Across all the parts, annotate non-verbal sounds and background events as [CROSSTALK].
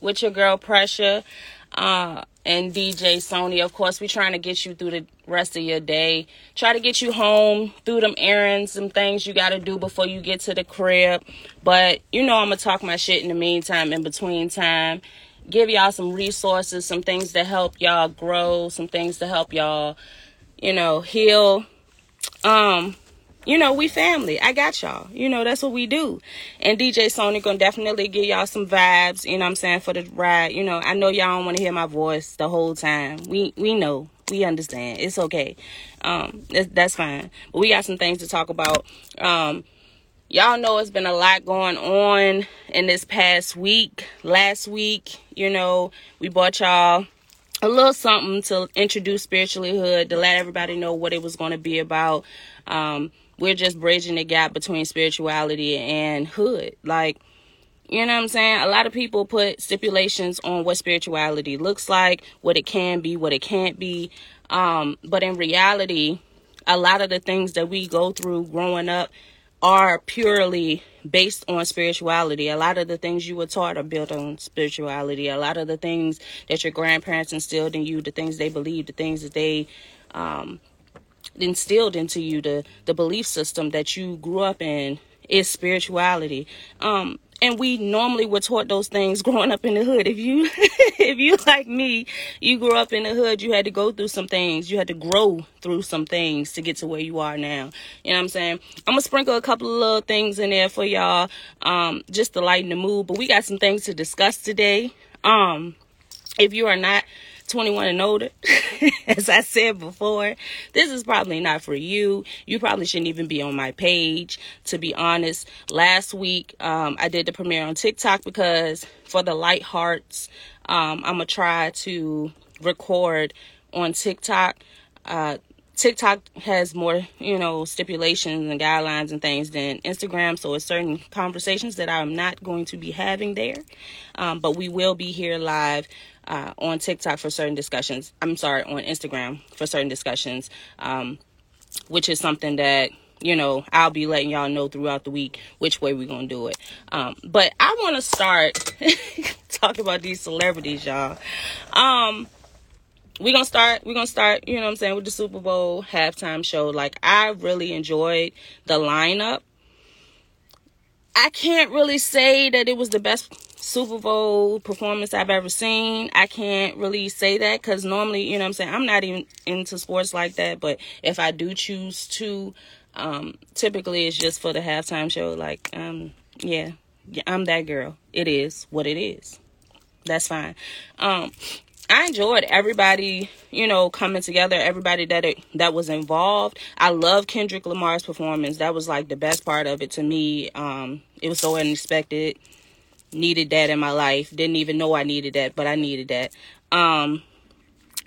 with your girl Pressha uh, and DJ Sony. Of course, we're trying to get you through the rest of your day. Try to get you home through them errands, some things you got to do before you get to the crib. But you know, I'm going to talk my shit in the meantime, in between time. Give y'all some resources, some things to help y'all grow, some things to help y'all, you know, heal. Um, you know, we family. I got y'all. You know, that's what we do. And DJ Sony gonna definitely give y'all some vibes, you know I'm saying, for the ride. You know, I know y'all don't want to hear my voice the whole time. We we know. We understand. It's okay. Um, that's, that's fine. But we got some things to talk about. Um, y'all know it's been a lot going on in this past week. Last week, you know, we bought y'all a little something to introduce spirituallyhood to let everybody know what it was going to be about. Um, we're just bridging the gap between spirituality and hood. Like, you know what I'm saying? A lot of people put stipulations on what spirituality looks like, what it can be, what it can't be. Um, but in reality, a lot of the things that we go through growing up are purely based on spirituality. A lot of the things you were taught are built on spirituality. A lot of the things that your grandparents instilled in you, the things they believed, the things that they um, instilled into you the the belief system that you grew up in is spirituality. Um and we normally were taught those things [LAUGHS] growing up in the hood. If you [LAUGHS] if you like me you grew up in the hood you had to go through some things. You had to grow through some things to get to where you are now. You know what i'm saying? I'm gonna sprinkle a couple of little things in there for y'all um just to lighten the mood. But we got some things to discuss today. Um if you are not 21 and older, [LAUGHS] as I said before, this is probably not for you. You probably shouldn't even be on my page, to be honest. Last week, um, I did the premiere on TikTok because for the light hearts, um, I'm going to try to record on TikTok. Uh, TikTok has more, you know, stipulations and guidelines and things than Instagram. So it's certain conversations that I'm not going to be having there. Um, but we will be here live uh, on TikTok for certain discussions. I'm sorry, on Instagram for certain discussions, um, which is something that you know I'll be letting y'all know throughout the week which way we're gonna do it. Um, but I want to start [LAUGHS] talking about these celebrities, y'all. Um, we're gonna start we're gonna start you know what i'm saying with the super bowl halftime show like i really enjoyed the lineup i can't really say that it was the best Super Bowl performance I've ever seen. I can't really say that because normally, you know I'm saying, I'm not even into sports like that. But if I do choose to, um, typically it's just for the halftime show. Like, um, yeah, I'm that girl. It is what it is. That's fine. Um, I enjoyed everybody, you know, coming together, everybody that it, that was involved. I love Kendrick Lamar's performance. That was like the best part of it to me. Um, it was so unexpected needed that in my life. Didn't even know I needed that, but I needed that. Um,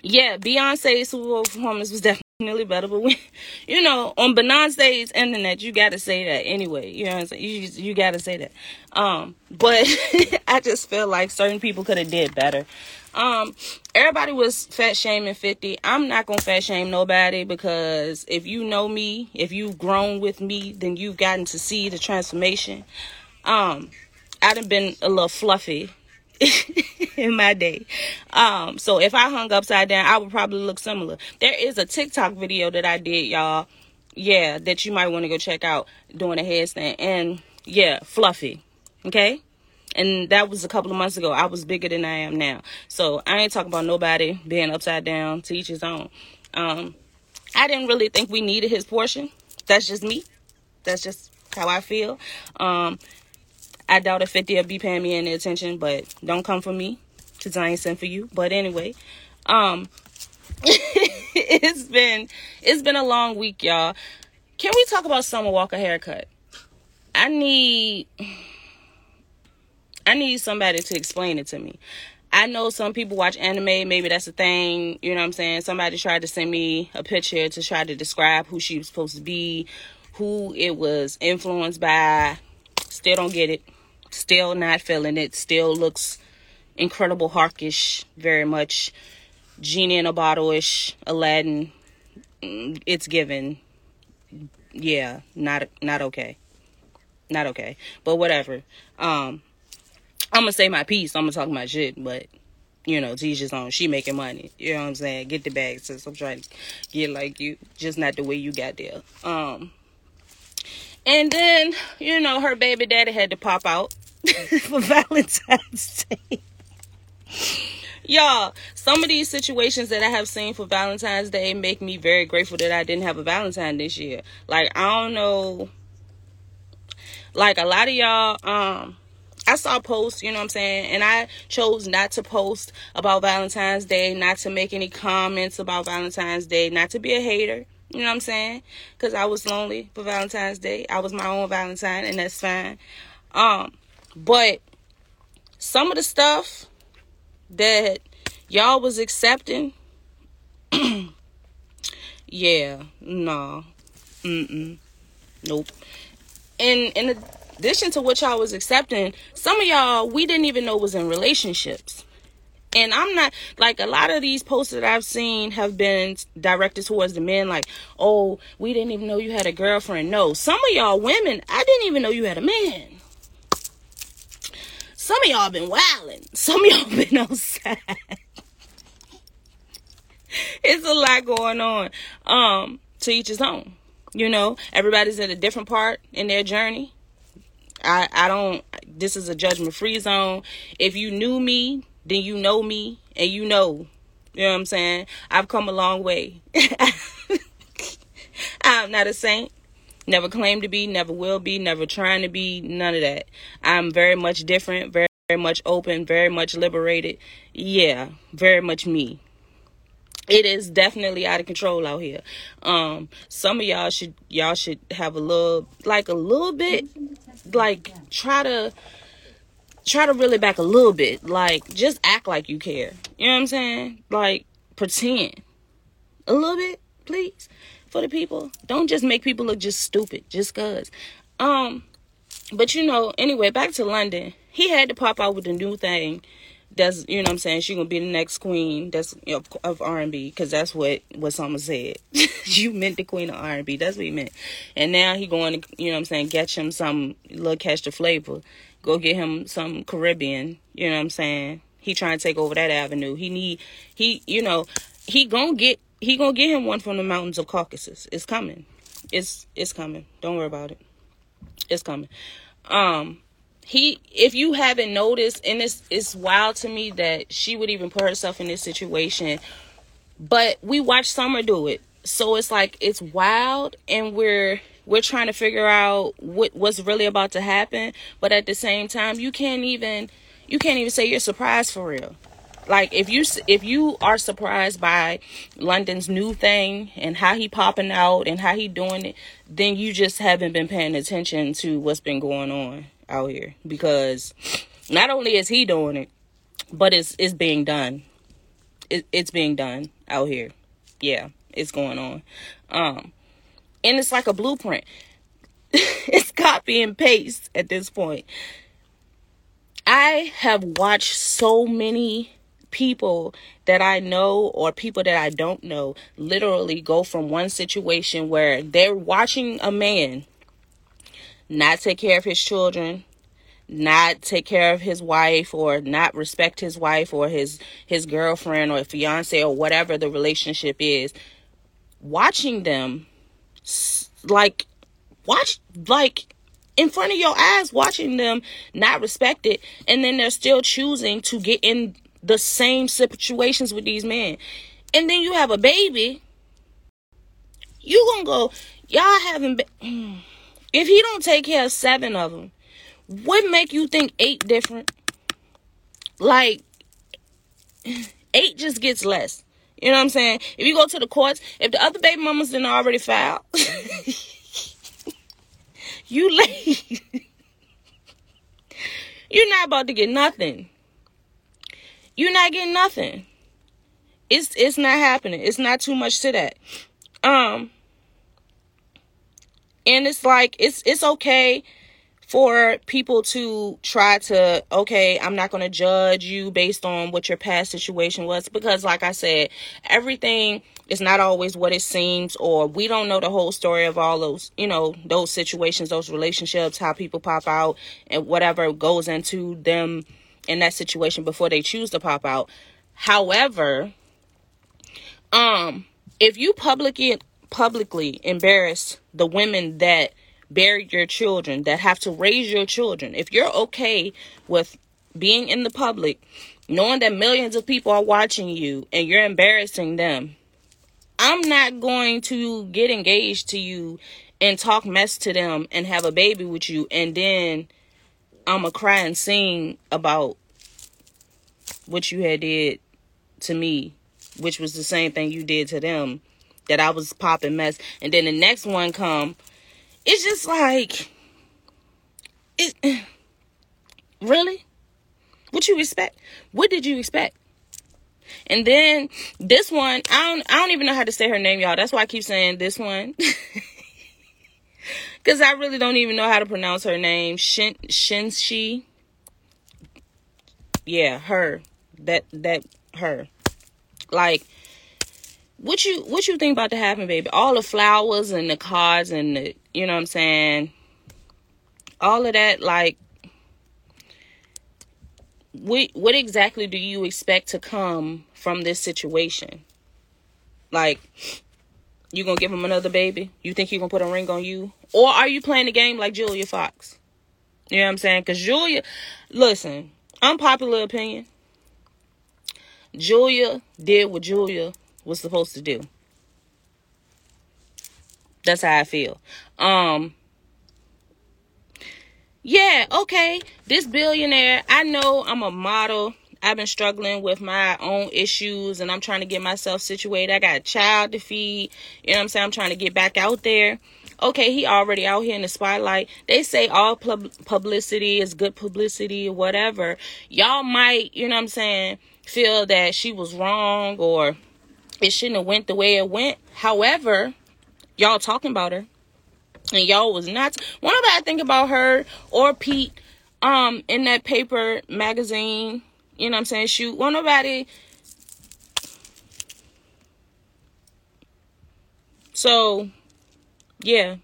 yeah, Beyonce's Super Bowl performance was [LAUGHS] definitely better, but we, you know, on Beyonce's internet, you gotta say that anyway. You know what I'm saying? You you gotta say that. Um, but [LAUGHS] I just feel like certain people could have did better. Um, everybody was fat shaming 50. I'm not gonna fat shame nobody because if you know me, if you've grown with me, then you've gotten to see the transformation. Um, I'd have been a little fluffy [LAUGHS] in my day. Um, so if I hung upside down, I would probably look similar. There is a TikTok video that I did, y'all. Yeah, that you might want to go check out doing a headstand. And yeah, fluffy. Okay? And that was a couple of months ago. I was bigger than I am now. So I ain't talking about nobody being upside down to each his own. Um, I didn't really think we needed his portion. That's just me. That's just how I feel. Um, I doubt if 50 will be paying me any attention, but don't come for me because I ain't sent for you. But anyway, um, [LAUGHS] it's been it's been a long week, y'all. Can we talk about Summer Walker haircut? I need I need somebody to explain it to me. I know some people watch anime, maybe that's a thing, you know what I'm saying? Somebody tried to send me a picture to try to describe who she was supposed to be, who it was influenced by. Still don't get it. Still not feeling it. Still looks incredible hawkish, very much genie in a bottle ish, Aladdin. Mm, it's given. Yeah, not not okay. Not okay. But whatever. Um I'm gonna say my piece. I'm gonna talk my shit, but you know, his own. She making money. You know what I'm saying? Get the bag, sis. I'm trying to get like you, just not the way you got there. Um, and then you know, her baby daddy had to pop out [LAUGHS] for Valentine's Day. Y'all, some of these situations that I have seen for Valentine's Day make me very grateful that I didn't have a Valentine this year. Like, I don't know. Like, a lot of y'all, um, I saw posts, you know what I'm saying? And I chose not to post about Valentine's Day, not to make any comments about Valentine's Day, not to be a hater. You know what I'm saying? Because I was lonely for Valentine's Day. I was my own Valentine, and that's fine. Um, but some of the stuff that y'all was accepting, [CLEARS THROAT] yeah, no, mm-mm, nope. And in addition to what y'all was accepting, some of y'all we didn't even know was in relationships. And I'm not like a lot of these posts that I've seen have been directed towards the men, like, oh, we didn't even know you had a girlfriend. No, some of y'all women, I didn't even know you had a man. Some of y'all been wilding. Some of y'all [LAUGHS] been outside. it's a lot going on. Um, to each his own. You know, everybody's at a different part in their journey. I I don't this is a judgment free zone. If you knew me, then you know me and you know. You know what I'm saying? I've come a long way. [LAUGHS] I'm not a saint. Never claim to be, never will be, never trying to be, none of that. I'm very much different, very, very much open, very much liberated. Yeah, very much me. It is definitely out of control out here. Um, some of y'all should y'all should have a little like a little bit like try to try to reel it back a little bit. Like just act like you care. You know what I'm saying? Like pretend a little bit, please for the people. Don't just make people look just stupid just cuz. Um but you know, anyway, back to London. He had to pop out with a new thing. That's you know I'm saying. She gonna be the next queen. That's you know, of R&B because that's what what someone said. [LAUGHS] you meant the queen of R&B. That's what he meant. And now he going to you know I'm saying. Get him some little catch the flavor. Go get him some Caribbean. You know I'm saying. He trying to take over that avenue. He need he you know he gonna get he gonna get him one from the mountains of Caucasus. It's coming. It's it's coming. Don't worry about it. It's coming. Um he if you haven't noticed and it's it's wild to me that she would even put herself in this situation but we watched summer do it so it's like it's wild and we're we're trying to figure out what what's really about to happen but at the same time you can't even you can't even say you're surprised for real like if you if you are surprised by London's new thing and how he popping out and how he doing it, then you just haven't been paying attention to what's been going on out here because not only is he doing it, but it's it's being done. It, it's being done out here. Yeah, it's going on. Um, and it's like a blueprint. [LAUGHS] it's copy and paste at this point. I have watched so many people that I know or people that I don't know literally go from one situation where they're watching a man not take care of his children, not take care of his wife or not respect his wife or his his girlfriend or fiance or whatever the relationship is watching them like watch like in front of your eyes watching them not respect it and then they're still choosing to get in the same situations with these men. And then you have a baby. You gonna go, y'all haven't been, mm. if he don't take care of seven of them, what make you think eight different? Like, eight just gets less. You know what I'm saying? If you go to the courts, if the other baby mamas didn't already file, [LAUGHS] you late. [LAUGHS] You're not about to get nothing you're not getting nothing. It's it's not happening. It's not too much to that. Um and it's like it's it's okay for people to try to okay i'm not going to judge you based on what your past situation was because like i said everything is not always what it seems or we don't know the whole story of all those you know those situations those relationships how people pop out and whatever goes into them in that situation before they choose to pop out. However, um, if you publicly publicly embarrass the women that bear your children, that have to raise your children, if you're okay with being in the public, knowing that millions of people are watching you and you're embarrassing them, I'm not going to get engaged to you and talk mess to them and have a baby with you and then I'ma cry and sing about what you had did to me, which was the same thing you did to them, that I was popping mess. And then the next one come, it's just like it [SIGHS] really? What you expect? What did you expect? And then this one, I don't I don't even know how to say her name, y'all. That's why I keep saying this one. [LAUGHS] Cause I really don't even know how to pronounce her name. Shin Shinshi. Yeah, her. That that her. Like what you what you think about to happen, baby? All the flowers and the cards and the you know what I'm saying? All of that, like what what exactly do you expect to come from this situation? Like you gonna give him another baby? You think he gonna put a ring on you? Or are you playing the game like Julia Fox? You know what I'm saying? Because Julia, listen, unpopular opinion. Julia did what Julia was supposed to do. That's how I feel. Um, yeah, okay. This billionaire, I know I'm a model. I've been struggling with my own issues and I'm trying to get myself situated. I got a child to feed. You know what I'm saying? I'm trying to get back out there. Okay, he already out here in the spotlight. They say all pub- publicity is good publicity or whatever. Y'all might, you know what I'm saying, feel that she was wrong or it shouldn't have went the way it went. However, y'all talking about her and y'all was not one of I think about her or Pete um in that paper magazine you know what I'm saying? Shoot, won't nobody. So, yeah.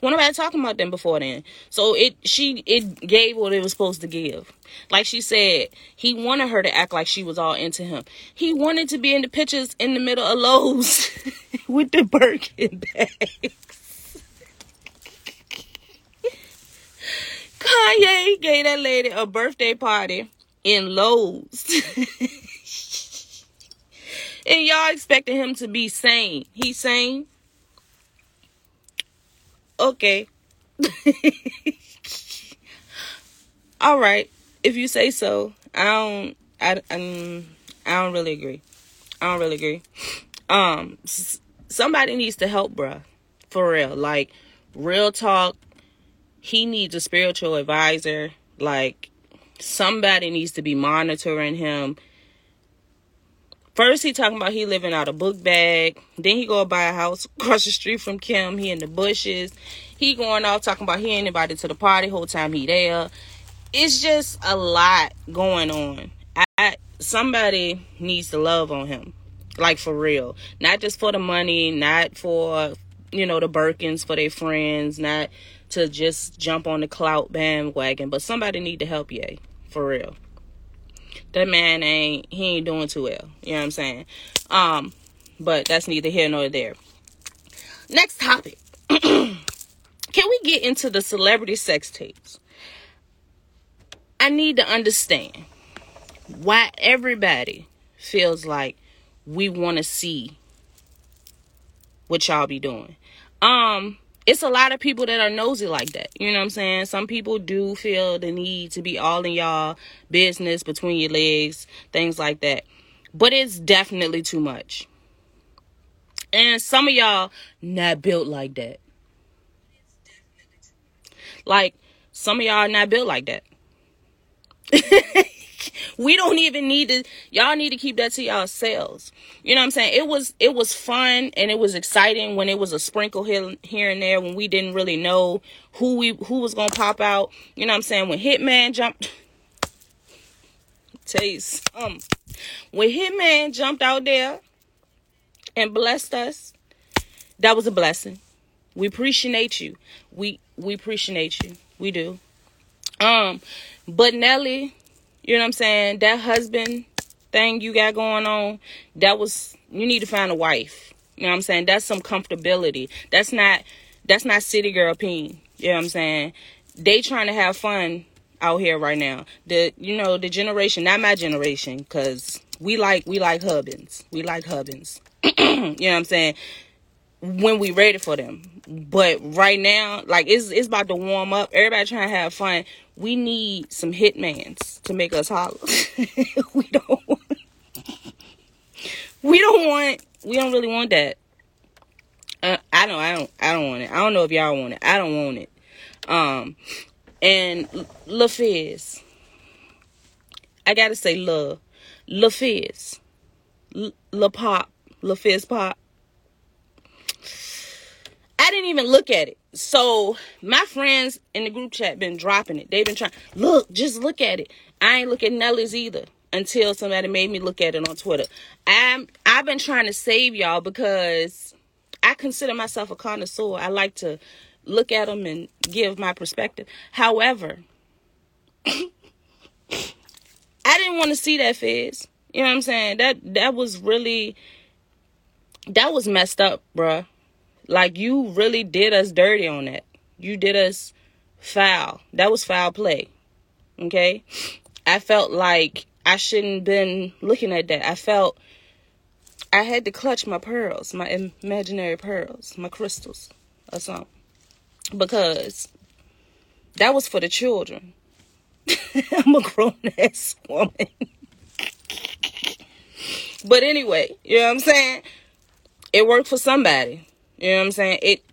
Won't nobody talking about them before then. So it she it gave what it was supposed to give. Like she said, he wanted her to act like she was all into him. He wanted to be in the pictures in the middle of Lowe's [LAUGHS] with the Birkin bags. [LAUGHS] Kanye gave that lady a birthday party in Lowe's. [LAUGHS] and y'all expecting him to be sane. He's sane. Okay. [LAUGHS] All right. If you say so. I don't I I don't really agree. I don't really agree. Um somebody needs to help bruh. For real. Like real talk. He needs a spiritual advisor. Like somebody needs to be monitoring him. First, he talking about he living out a book bag. Then he go buy a house across the street from Kim. He in the bushes. He going off talking about he ain't invited to the party whole time he there. It's just a lot going on. I, somebody needs to love on him, like for real. Not just for the money, not for you know the Birkins for their friends, not to just jump on the clout bandwagon, but somebody need to help you for real. That man ain't he ain't doing too well. You know what I'm saying? Um, but that's neither here nor there. Next topic. [CLEARS THROAT] Can we get into the celebrity sex tapes? I need to understand why everybody feels like we want to see what y'all be doing. Um, it's a lot of people that are nosy like that. You know what I'm saying? Some people do feel the need to be all in y'all business between your legs, things like that. But it's definitely too much. And some of y'all not built like that. Like some of y'all not built like that. [LAUGHS] we don't even need to y'all need to keep that to yourselves. You know what i'm saying? It was it was fun and it was exciting when it was a sprinkle here, here and there when we didn't really know who we who was gonna pop out. You know what i'm saying? When hitman jumped [LAUGHS] you um when hitman jumped out there and blessed us that was a blessing. We appreciate you. We we appreciate you. We do. Um, but Nelly, you know what I'm saying? That husband thing you got going on, that was you need to find a wife. You know what I'm saying? That's some comfortability. That's not that's not city girl peen. You know what I'm saying? They trying to have fun out here right now. The you know the generation, not my generation, because we like we like hubbins. We like hubbins. [CLEARS THROAT] you know what I'm saying? When we ready for them. But right now, like it's it's about to warm up. Everybody trying to have fun. We need some hitmans to make us holler. [LAUGHS] we don't. we don't want. We don't really want that. Uh, I know I don't. I don't want it. I don't know if y'all want it. I don't want it. Um, and LaFizz. I gotta say love. LaFizz. La Pop. LaFizz Pop. I didn't even look at it. So my friends in the group chat been dropping it. They've been trying, look, just look at it. I ain't look at Nelly's either until somebody made me look at it on Twitter. I'm I've been trying to save y'all because I consider myself a connoisseur. I like to look at them and give my perspective. However, [COUGHS] I didn't want to see that Fizz. You know what I'm saying? That that was really that was messed up, bruh. Like you really did us dirty on that. You did us foul. That was foul play. Okay? I felt like I shouldn't been looking at that. I felt I had to clutch my pearls, my imaginary pearls, my crystals or something because that was for the children. [LAUGHS] I'm a grown ass woman. but anyway, you know what I'm saying? It worked for somebody. You know what I'm saying? It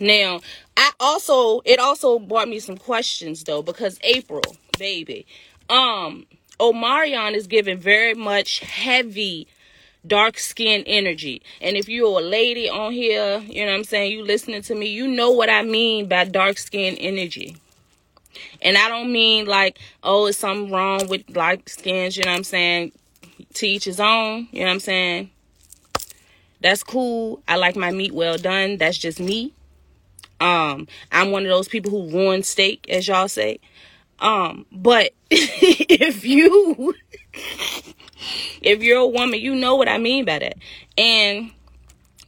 now I also it also brought me some questions though because Apryl, baby. Um Omarion is giving very much heavy dark skin energy. And if you're a lady on here, you know what I'm saying, you listening to me, you know what I mean by dark skin energy. And I don't mean like, oh, it's something wrong with dark skins, you know what I'm saying? Teach his own, you know what I'm saying? That's cool. I like my meat well done. That's just me. Um, I'm one of those people who ruin steak, as y'all say. Um, but [LAUGHS] if you [LAUGHS] if you're a woman, you know what I mean by that. And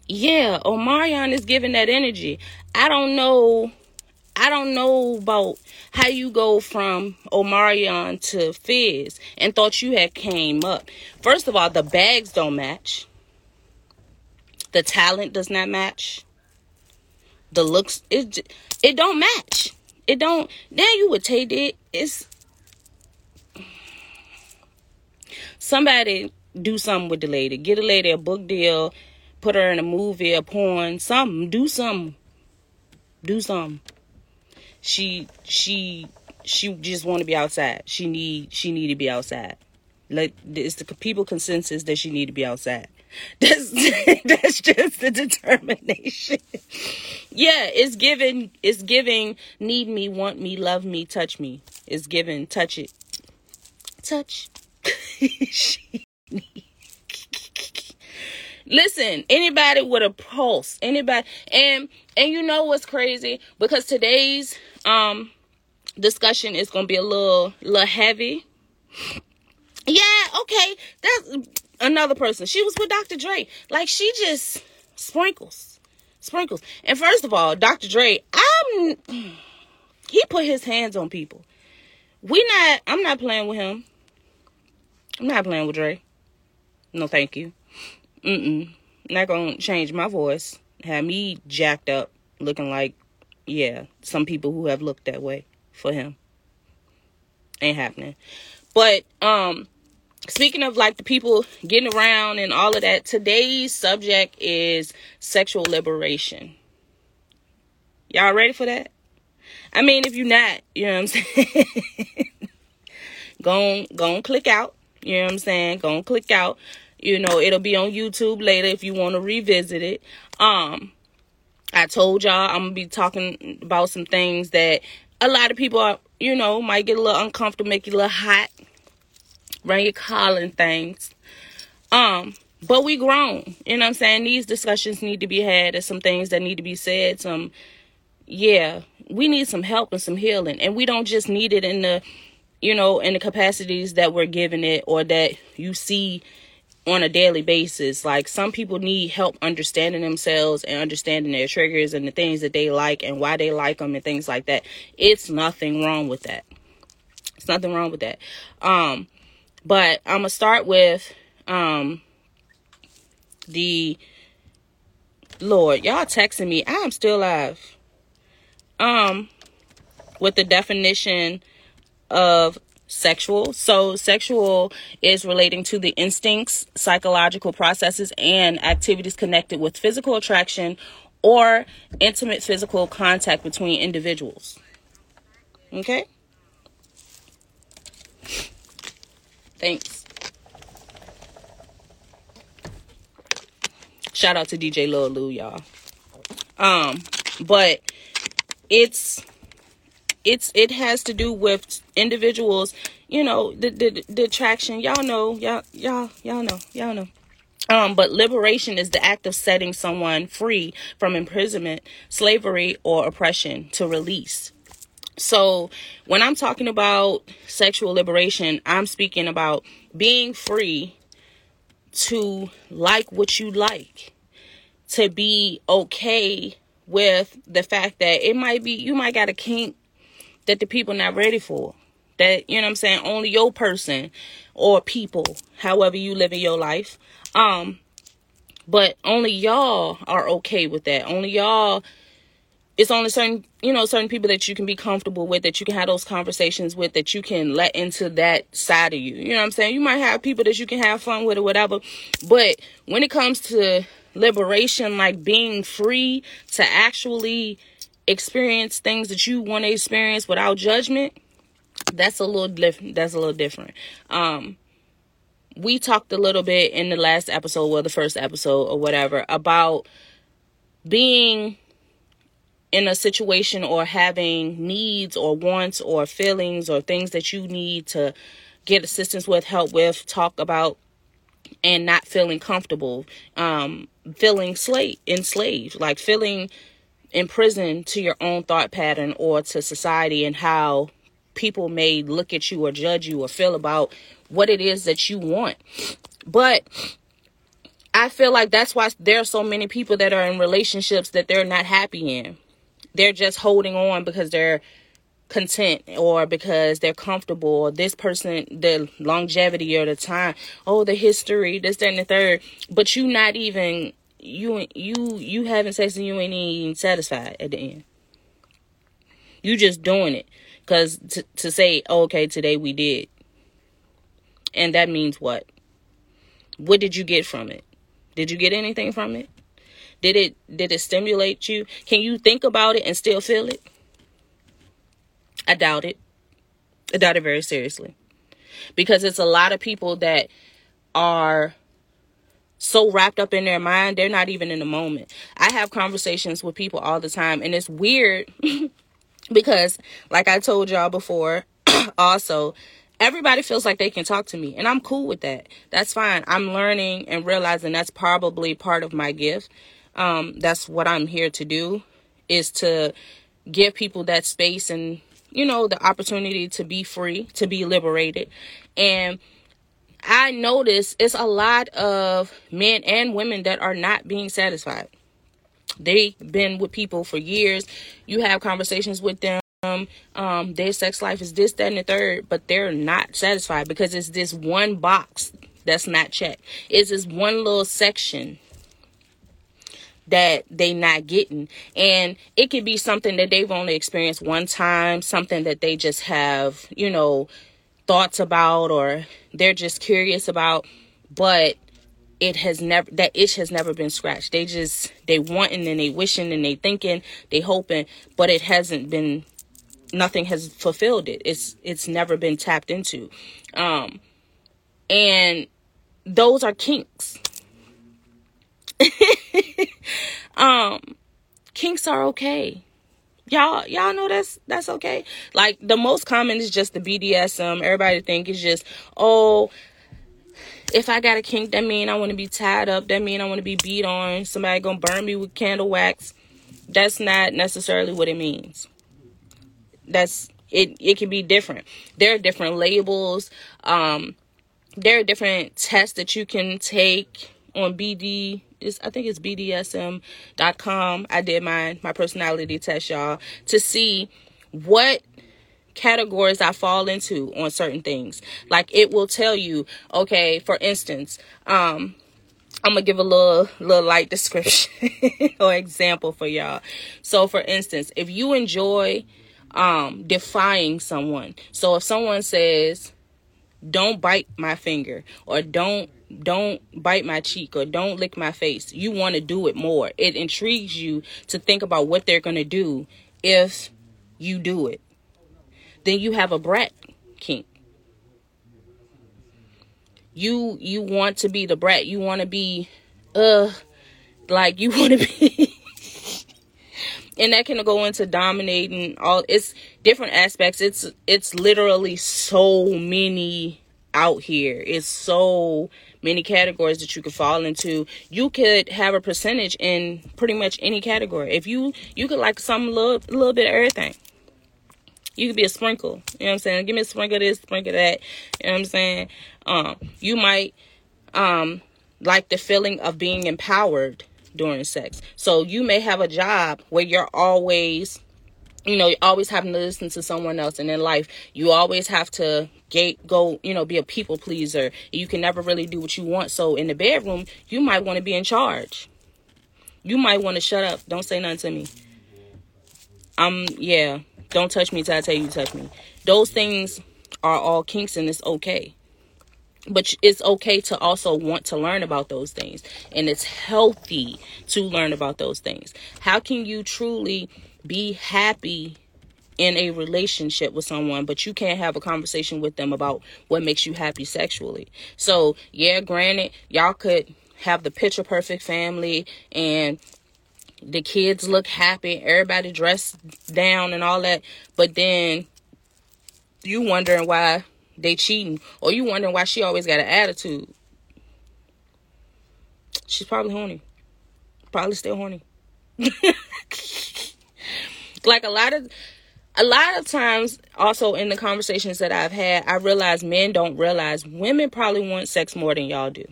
yeah, Omarion is giving that energy. I don't know. I don't know about how you go from Omarion to Fizz and thought you had came up. First of all, the bags don't match. The talent does not match. The looks it it don't match. It don't. Then you would take it. It's somebody do something with the lady. Get a lady a book deal, put her in a movie, a porn, something. Do something. Do something. She she she just want to be outside. She need she need to be outside. Like it's the people consensus that she need to be outside. [LAUGHS] That's that's just the determination. yeah, it's giving it's giving need me, want me, love me, touch me. It's giving touch it. Touch [LAUGHS] Listen, anybody with a pulse, anybody, and and you know what's crazy because today's um discussion is gonna be a little little heavy. Yeah, okay, that's another person. She was with Dr. Dre. Like she just sprinkles, sprinkles. And first of all, Dr. Dre, I'm [SIGHS] he put his hands on people. We not. I'm not playing with him. I'm not playing with Dre. No, thank you. Mm-mm. Not gonna change my voice. Have me jacked up, looking like, yeah, some people who have looked that way for him. Ain't happening. But um, speaking of like the people getting around and all of that, today's subject is sexual liberation. Y'all ready for that? I mean, if you're not, you know what I'm [LAUGHS] saying. go on, go on, click out you know what I'm saying? Go and click out. You know, it'll be on YouTube later if you want to revisit it. Um, I told y'all I'm gonna be talking about some things that a lot of people are, you know, might get a little uncomfortable, make you a little hot, run your and things. Um, but we grown. You know what I'm saying? These discussions need to be had. There's some things that need to be said. Some, yeah, we need some help and some healing and we don't just need it in the you know in the capacities that we're giving it or that you see on a daily basis like some people need help understanding themselves and understanding their triggers and the things that they like and why they like them and things like that it's nothing wrong with that it's nothing wrong with that um but i'm gonna start with um the lord y'all texting me i'm still alive um with the definition of sexual. So, sexual is relating to the instincts, psychological processes, and activities connected with physical attraction or intimate physical contact between individuals. Okay? Thanks. Shout out to DJ Lil Lou, y'all. Um, but it's it's it has to do with individuals you know the, the the attraction y'all know y'all y'all y'all know y'all know um, but liberation is the act of setting someone free from imprisonment, slavery, or oppression to release. So, when I'm talking about sexual liberation, I'm speaking about being free to like what you like, to be okay with the fact that it might be you might got a kink that the people not ready for. That, you know what I'm saying, only your person or people, however you live in your life. Um, but only y'all are okay with that. Only y'all it's only certain you know certain people that you can be comfortable with that you can have those conversations with that you can let into that side of you you know what i'm saying you might have people that you can have fun with or whatever but when it comes to liberation like being free to actually experience things that you want to experience without judgment, that's a little different. That's a little different. Um, we talked a little bit in the last episode, well, the first episode or whatever, about being in a situation or having needs or wants or feelings or things that you need to get assistance with, help with, talk about, and not feeling comfortable, um, feeling slave enslaved, like feeling imprisoned to your own thought pattern or to society and how people may look at you or judge you or feel about what it is that you want. But I feel like that's why there are so many people that are in relationships that they're not happy in. They're just holding on because they're content or because they're comfortable or this person the longevity or the time oh the history this that and the third but you not even you you you having sex and you ain't even satisfied at the end. You just doing it because to to say oh, okay today we did, and that means what? What did you get from it? Did you get anything from it? Did it did it stimulate you? Can you think about it and still feel it? I doubt it. I doubt it very seriously. Because it's a lot of people that are so wrapped up in their mind, they're not even in the moment. I have conversations with people all the time, and it's weird [LAUGHS] because, like I told y'all before, [CLEARS THROAT] also, everybody feels like they can talk to me, and I'm cool with that. That's fine. I'm learning and realizing that's probably part of my gift. Um, that's what I'm here to do is to give people that space and you know the opportunity to be free to be liberated and I notice it's a lot of men and women that are not being satisfied. They've been with people for years. You have conversations with them. Um, their sex life is this, that, and the third, but they're not satisfied because it's this one box that's not checked. It's this one little section that they not getting and it could be something that they've only experienced one time something that they just have you know thoughts about or they're just curious about, but it has never that itch has never been scratched. They just they wanting and they wishing and they thinking, they hoping, but it hasn't been nothing has fulfilled it. It's it's never been tapped into. Um and those are kinks. [LAUGHS] [LAUGHS] um kinks are okay. Y'all y'all know that's that's okay? Like the most common is just the bdsm everybody think it's just oh if i got a kink that mean i want to be tied up. That mean i want to be beat on. Somebody gonna burn me with candle wax that's not necessarily what it means. That's it it can be different. There are different labels. Um there are different tests that you can take on bd is I think it's bdsm.com. I did mine, my personality test, y'all, to see what categories I fall into on certain things. Like it will tell you, okay, for instance, um, I'm gonna give a little little light description [LAUGHS] or example for y'all. So for instance, if you enjoy um defying someone, so if someone says, Don't bite my finger or don't don't bite my cheek or don't lick my face, you want to do it more. It intrigues you to think about what they're gonna do if you do it. Then you have a brat kink. You you want to be the brat. You want to be uh like you [LAUGHS] want to be and that can go into dominating all it's different aspects. It's it's literally so many out here. It's so many categories that you could fall into you could have a percentage in pretty much any category. If you you could like some little little bit of everything. You could be a sprinkle you know what i'm saying? Give me a sprinkle of this sprinkle of that you know what i'm saying? Um, you might um, like the feeling of being empowered during sex. So you may have a job where you're always you know, you always having to listen to someone else and in life you always have to gate go, you know, be a people pleaser. You can never really do what you want. So in the bedroom, you might want to be in charge. You might want to shut up. Don't say nothing to me. Um yeah, don't touch me till I tell you to touch me. Those things are all kinks and it's okay but it's okay to also want to learn about those things and it's healthy to learn about those things how can you truly be happy in a relationship with someone but you can't have a conversation with them about what makes you happy sexually so yeah granted y'all could have the picture perfect family and the kids look happy everybody dressed down and all that but then you wondering why they cheating, or you wondering why she always got an attitude. She's probably horny. Probably still horny. [LAUGHS] like a lot of a lot of times also in the conversations that I've had, I realize men don't realize women probably want sex more than y'all do.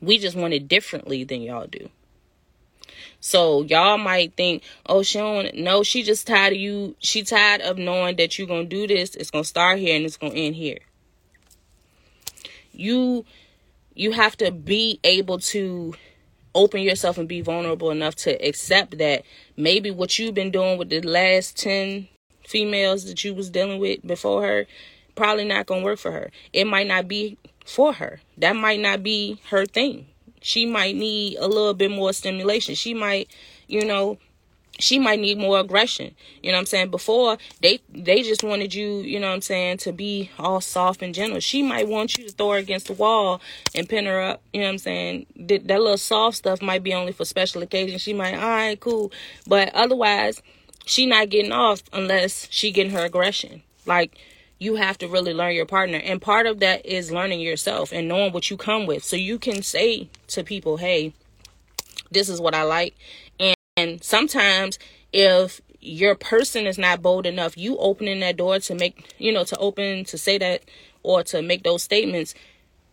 We just want it differently than y'all do. So y'all might think, oh, she don't no, she just tired of you. She tired of knowing that you're gonna do this. It's gonna start here and it's gonna end here. You you have to be able to open yourself and be vulnerable enough to accept that maybe what you've been doing with the last 10 females that you was dealing with before her probably not gonna work for her. It might not be for her. That might not be her thing she might need a little bit more stimulation. She might, you know, she might need more aggression. You know what I'm saying? Before they they just wanted you, you know what I'm saying, to be all soft and gentle. She might want you to throw her against the wall and pin her up. You know what I'm saying? That, that little soft stuff might be only for special occasions. She might, all right, cool. But otherwise, she not getting off unless she getting her aggression. Like you have to really learn your partner. And part of that is learning yourself and knowing what you come with. So you can say to people, hey, this is what I like. And, sometimes if your person is not bold enough, you opening that door to make, you know, to open, to say that or to make those statements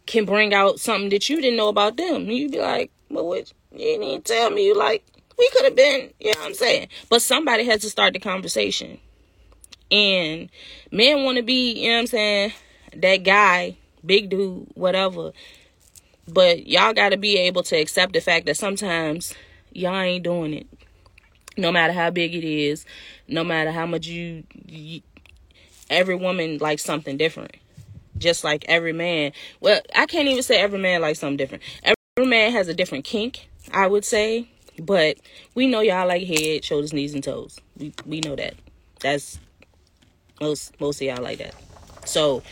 can bring out something that you didn't know about them. You'd be like, well, what, you didn't tell me. Like, we could have been, you know what I'm saying? But somebody has to start the conversation. And men want to be, you know what I'm saying, that guy, big dude, whatever. But y'all got to be able to accept the fact that sometimes y'all ain't doing it. No matter how big it is, no matter how much you, you every woman likes something different. Just like every man. Well, I can't even say every man likes something different. Every man has a different kink, I would say. But we know y'all like head, shoulders, knees, and toes. We we know that. That's most most of y'all like that. So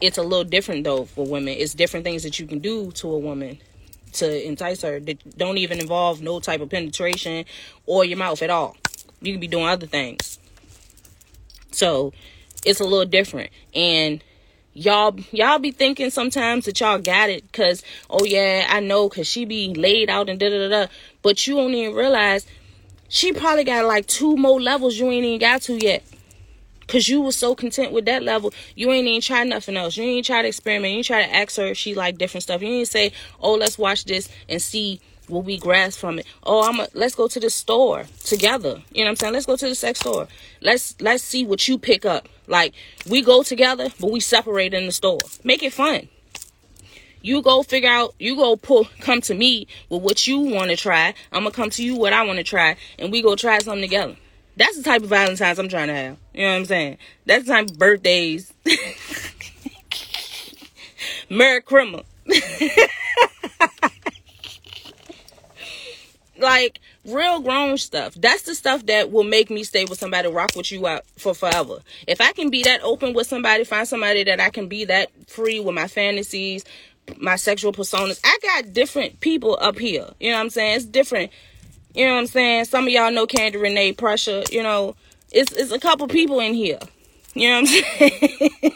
it's a little different though for women. It's different things that you can do to a woman to entice her that don't even involve no type of penetration or your mouth at all. You can be doing other things. So it's a little different. And y'all y'all be thinking sometimes that y'all got it because oh yeah i know because she be laid out and da da da but you don't even realize she probably got like two more levels you ain't even got to yet Cause you was so content with that level, you ain't even try nothing else. You ain't try to experiment. You ain't try to ask her if she like different stuff. You ain't say, "Oh, let's watch this and see what we grasp from it." Oh, I'm a, let's go to the store together. You know what I'm saying? Let's go to the sex store. Let's let's see what you pick up. Like we go together, but we separate in the store. Make it fun. You go figure out. You go pull. Come to me with what you want to try. I'm gonna come to you what I want to try, and we go try something together. That's the type of Valentine's I'm trying to have. You know what I'm saying? That's the type of birthdays. [LAUGHS] Merry Christmas. [LAUGHS] like real grown stuff. That's the stuff that will make me stay with somebody, rock with you out for forever. If I can be that open with somebody, find somebody that I can be that free with my fantasies, my sexual personas. I got different people up here. You know what I'm saying? It's different you know what I'm saying? Some of y'all know Candy Renee Pressha. You know, it's it's a couple people in here. You know what I'm [LAUGHS] saying?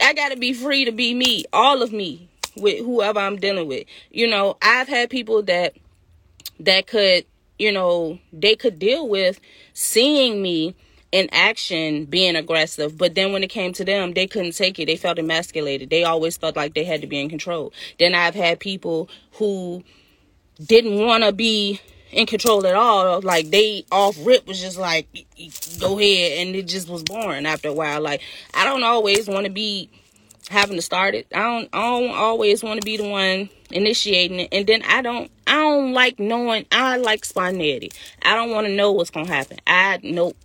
I gotta be free to be me, all of me, with whoever I'm dealing with. You know, I've had people that that could, you know, they could deal with seeing me in action being aggressive but then when it came to them they couldn't take it they felt emasculated they always felt like they had to be in control then i've had people who didn't want to be in control at all. Like they off rip was just like, go ahead, and it just was boring after a while. Like I don't always want to be having to start it. I don't. I don't always want to be the one initiating it, and then I don't. I don't like knowing. I like spontaneity. I don't want to know what's gonna happen. I nope.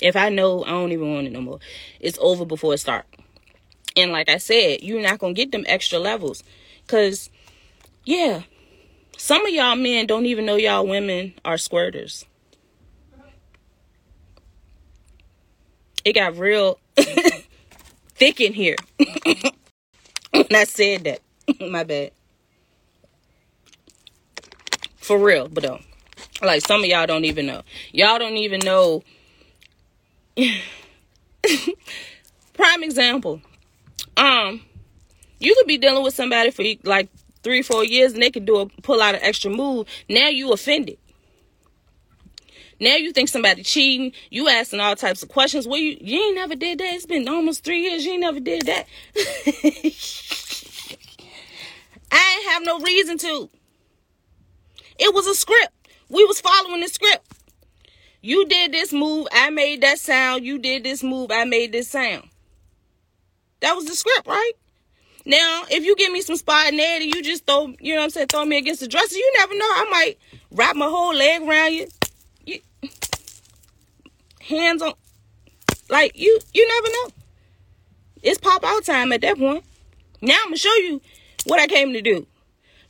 If I know, I don't even want it no more. It's over before it starts. And like I said, you're not gonna get them extra levels, cause yeah, some of y'all men don't even know y'all women are squirters. It got real [LAUGHS] thick in here. when [LAUGHS] I said that. [LAUGHS] My bad. For real, but don't. Like some of y'all don't even know. Y'all don't even know. Prime example. Um, you could be dealing with somebody for like three, four years and they could do a pull out an extra move. Now you offended. Now you think somebody cheating. You asking all types of questions. Well, you you ain't never did that. It's been almost three years. You ain't never did that. [LAUGHS] I ain't have no reason to. It was a script. We was following the script. You did this move. I made that sound. You did this move. I made this sound. That was the script, right? Now, if you give me some spontaneity, you just throw, you know what I'm saying, throw me against the dresser, you never know. I might wrap my whole leg around you. you hands on, like, you, you never know. It's pop out time at that point. Now I'm to show you what I came to do.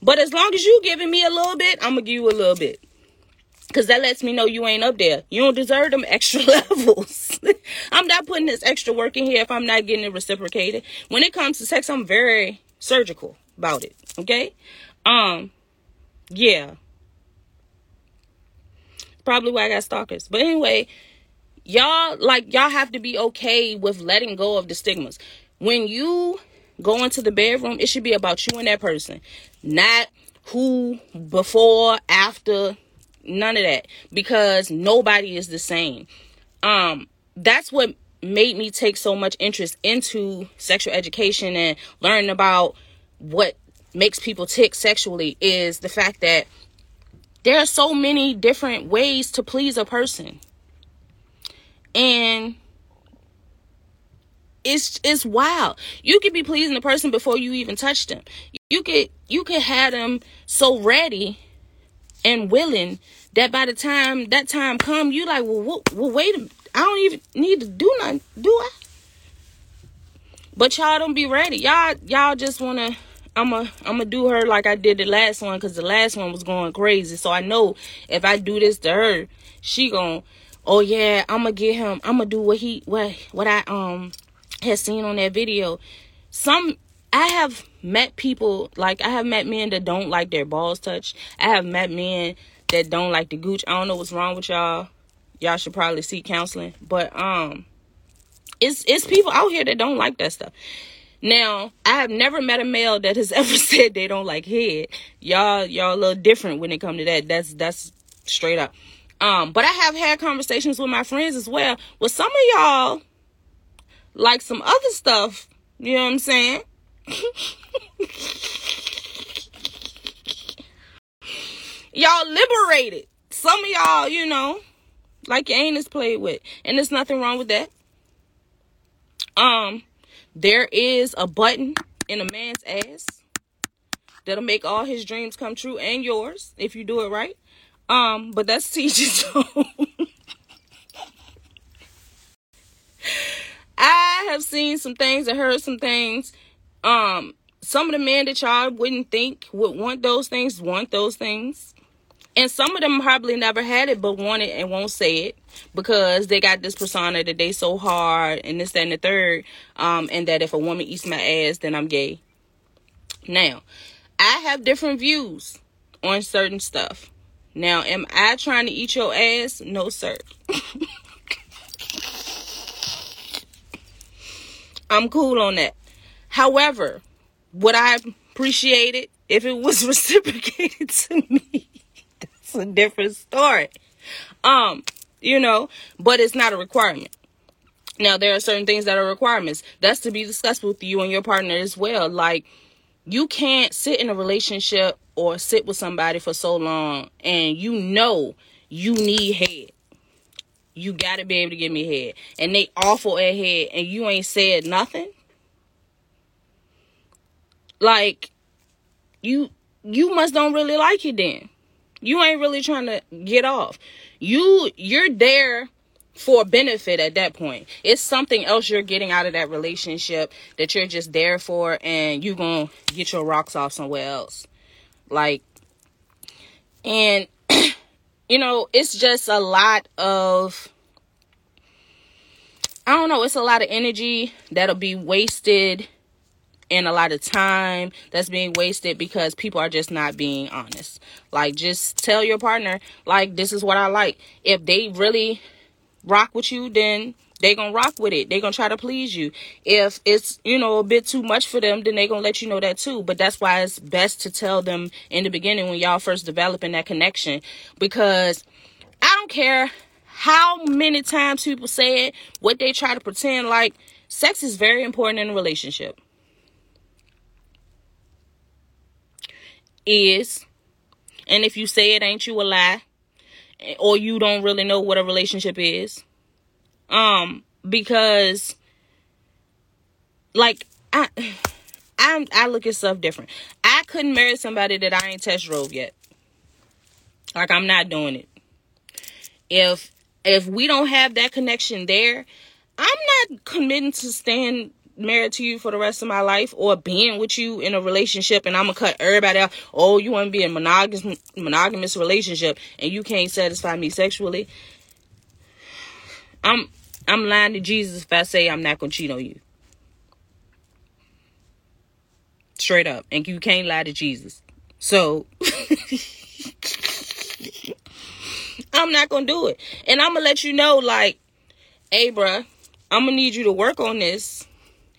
But as long as you giving me a little bit, I'm to give you a little bit. Cause that lets me know you ain't up there. You don't deserve them [LAUGHS] extra levels. [LAUGHS] I'm not putting this extra work in here if I'm not getting it reciprocated. When it comes to sex, I'm very surgical about it. Okay? Um, yeah. Probably why I got stalkers. But anyway, y'all like y'all have to be okay with letting go of the stigmas. When you go into the bedroom, it should be about you and that person, not who before, after none of that. Because nobody is the same. Um that's what made me take so much interest into sexual education and learning about what makes people tick sexually is the fact that there are so many different ways to please a person. And it's it's wild. You could be pleasing a person before you even touch them. You could you could have them so ready and willing that by the time that time come, you like, well, well, well, wait. I don't even need to do nothing, do I? But y'all don't be ready. Y'all, y'all just wanna. I'm a, I'm gonna do her like I did the last one because the last one was going crazy. So I know if I do this to her, she gon' oh yeah, I'm gonna get him. I'm gonna do what he, what, what I um had seen on that video. Some I have met people like I have met men that don't like their balls touched. I have met men that don't like the gooch. I don't know what's wrong with y'all. Y'all should probably seek counseling. But um it's it's people out here that don't like that stuff. Now, I have never met a male that has [LAUGHS] ever said they don't like head. Y'all y'all a little different when it come to that. That's that's straight up. Um, but I have had conversations with my friends as well. With some of y'all, like some other stuff, you know what I'm saying? [LAUGHS] y'all liberated. Some of y'all, you know, like your anus played with. And there's nothing wrong with that. Um, there is a button in a man's ass that'll make all his dreams come true and yours if you do it right. Um, but that's [LAUGHS] teachers. I have seen some things and heard some things. Um, some of the men that y'all wouldn't think would want those things want those things. And some of them probably never had it but want it and won't say it because they got this persona that they so hard and this, that, and the third. Um, and that if a woman eats my ass, then I'm gay. Now, I have different views on certain stuff. Now, am I trying to eat your ass? No, sir. [LAUGHS] I'm cool on that. However, would I appreciate it if it was [LAUGHS] reciprocated to me? That's a different story. Um, you know, but it's not a requirement. Now, there are certain things that are requirements. That's to be discussed with you and your partner as well. Like, you can't sit in a relationship or sit with somebody for so long and you know you need head. You gotta be able to give me head. And they awful at head and you ain't said nothing. Like you you must don't really like it then. You ain't really trying to get off. You you're there for benefit at that point. It's something else you're getting out of that relationship that you're just there for and you're going to get your rocks off somewhere else. Like and [CLEARS THROAT] you know, it's just a lot of I don't know, it's a lot of energy that'll be wasted and a lot of time that's being wasted because people are just not being honest. Like just tell your partner like this is what I like. If they really rock with you, then they gonna rock with it. They gonna try to please you. If it's you know a bit too much for them, then they gonna let you know that too. But that's why it's best to tell them in the beginning when y'all first developing that connection, because I don't care how many times people say it, what they try to pretend like. Sex is very important in a relationship. Is and if you say it ain't you a lie or you don't really know what a relationship is. Um, because like I I I look at stuff different. I couldn't marry somebody that I ain't test drove yet. Like I'm not doing it. If if we don't have that connection there, I'm not committing to stand married to you for the rest of my life or being with you in a relationship and I'm gonna cut everybody out. Oh, you wanna be in monogamous monogamous relationship and you can't satisfy me sexually. I'm I'm lying to Jesus if I say I'm not gonna cheat on you. Straight up. And you can't lie to Jesus. So [LAUGHS] I'm not gonna do it. And I'm gonna let you know, like, hey bruh, I'm gonna need you to work on this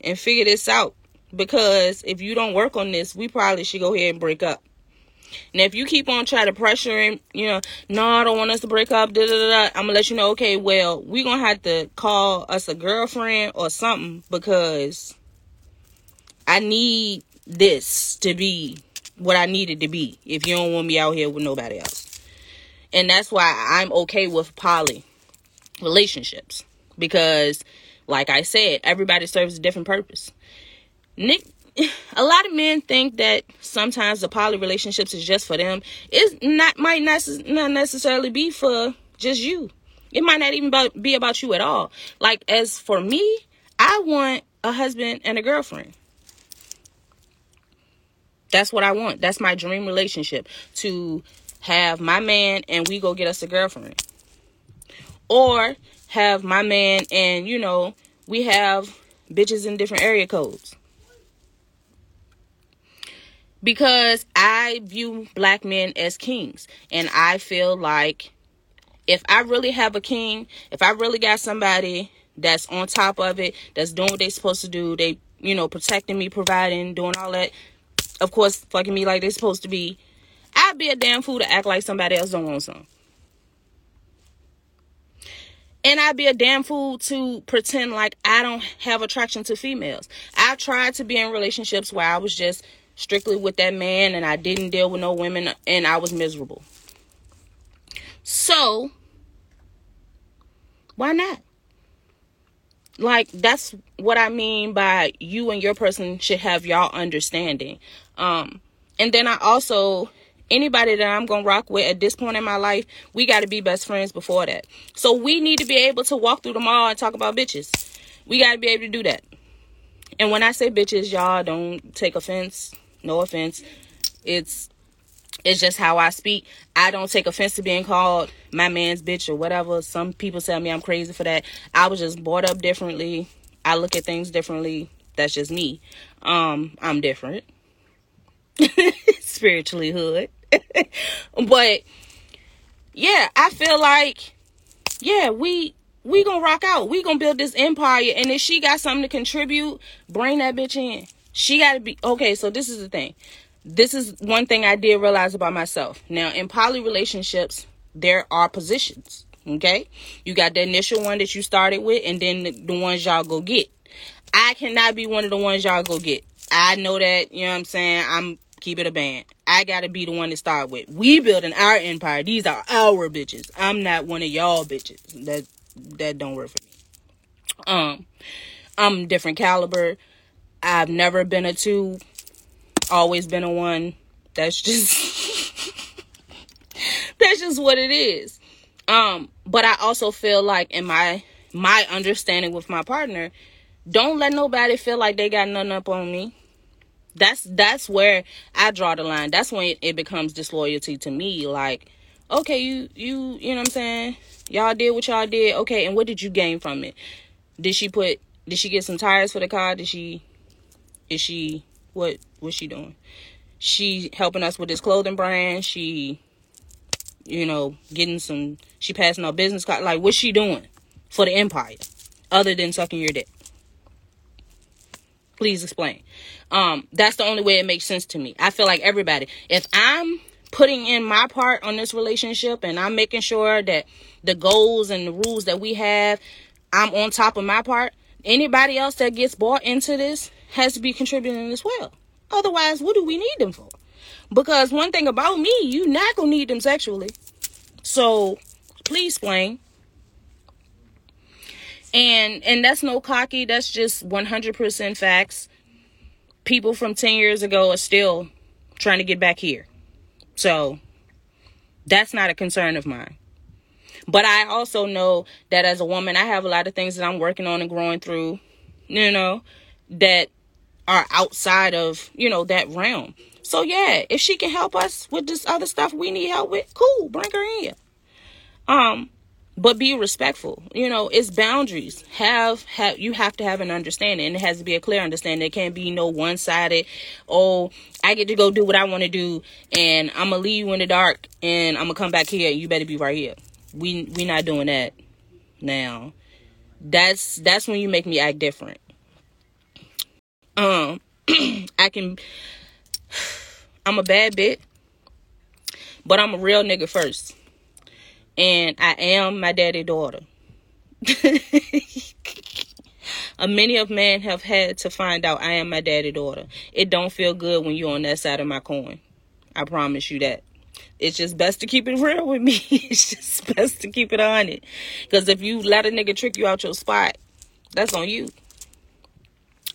and figure this out. Because if you don't work on this, we probably should go ahead and break up. Now, if you keep on trying to pressure him, you know, no, I don't want us to break up, da, da, da, I'm gonna let you know, okay, well, we're gonna have to call us a girlfriend or something because I need this to be what I needed to be if you don't want me out here with nobody else. And that's why I'm okay with poly relationships because like I said, everybody serves a different purpose. Nick a lot of men think that sometimes the poly relationships is just for them. It not might not, not necessarily be for just you. It might not even be about you at all. Like as for me, I want a husband and a girlfriend. That's what I want. That's my dream relationship to have my man and we go get us a girlfriend. Or have my man and, you know, we have bitches in different area codes. Because I view black men as kings. And I feel like if I really have a king, if I really got somebody that's on top of it, that's doing what they're supposed to do, they, you know, protecting me, providing, doing all that, of course, fucking me like they're supposed to be, I'd be a damn fool to act like somebody else don't want some. And I'd be a damn fool to pretend like I don't have attraction to females. I tried to be in relationships where I was just strictly with that man and I didn't deal with no women and I was miserable. So, why not? Like that's what I mean by you and your person should have y'all understanding. Um and then I also anybody that I'm going to rock with at this point in my life, we got to be best friends before that. So we need to be able to walk through the mall and talk about bitches. We got to be able to do that. And when I say bitches, y'all don't take offense. No offense. It's it's just how I speak. I don't take offense to being called my man's bitch or whatever. Some people tell me I'm crazy for that. I was just brought up differently. I look at things differently. That's just me. Um, I'm different. [LAUGHS] Spiritually hood. [LAUGHS] but yeah, I feel like yeah, we we gonna rock out. We gonna build this empire, and if she got something to contribute, bring that bitch in. She got to be okay. So this is the thing. This is one thing I did realize about myself. Now, in poly relationships, there are positions. Okay, you got the initial one that you started with, and then the, the ones y'all go get. I cannot be one of the ones y'all go get. I know that, you know what I'm saying? I'm keep it a band. I gotta be the one to start with. We building our empire. These are our bitches. I'm not one of y'all bitches. That that don't work for me. Um, I'm different caliber. I've never been a two. Always been a one. That's [LAUGHS] just that's just what it is. Um, but I also feel like in my my understanding with my partner, don't let nobody feel like they got nothing up on me that's that's where I draw the line. That's when it, becomes disloyalty to me. Like, okay, you you you know what I'm saying? Y'all did what y'all did. Okay, and what did you gain from it? Did she put did she get some tires for the car? Did she is she what what's she doing? She helping us with this clothing brand. She you know, getting some she passing out business card. Like what's she doing for the empire other than sucking your dick? Please explain. Um, that's the only way it makes sense to me. I feel like everybody, if I'm putting in my part on this relationship and I'm making sure that the goals and the rules that we have, I'm on top of my part. Anybody else that gets bought into this has to be contributing as well. Otherwise, what do we need them for? Because one thing about me, you not gonna need them sexually. So please explain. And and that's no cocky, that's just 100% facts. People from 10 years ago are still trying to get back here. So that's not a concern of mine. But I also know that as a woman, I have a lot of things that I'm working on and growing through, you know, that are outside of, you know, that realm. So yeah, if she can help us with this other stuff we need help with, cool, bring her in. Um, but be respectful. You know it's boundaries. Have have you have to have an understanding. And it has to be a clear understanding. It can't be no one-sided oh i get to go do what i want to do and i'm gonna leave you in the dark and i'm gonna come back here and you better be right here. We we not doing that now. That's that's when you make me act different. Um [CLEARS THROAT] i can [SIGHS] i'm a bad bit but i'm a real nigga first and I am my daddy daughter. [LAUGHS] many of men have had to find out I am my daddy daughter. It don't feel good when you're on that side of my coin. I promise you that. It's just best to keep it real with me. [LAUGHS] it's just best to keep it on it. Because if you let a nigga trick you out your spot, that's on you.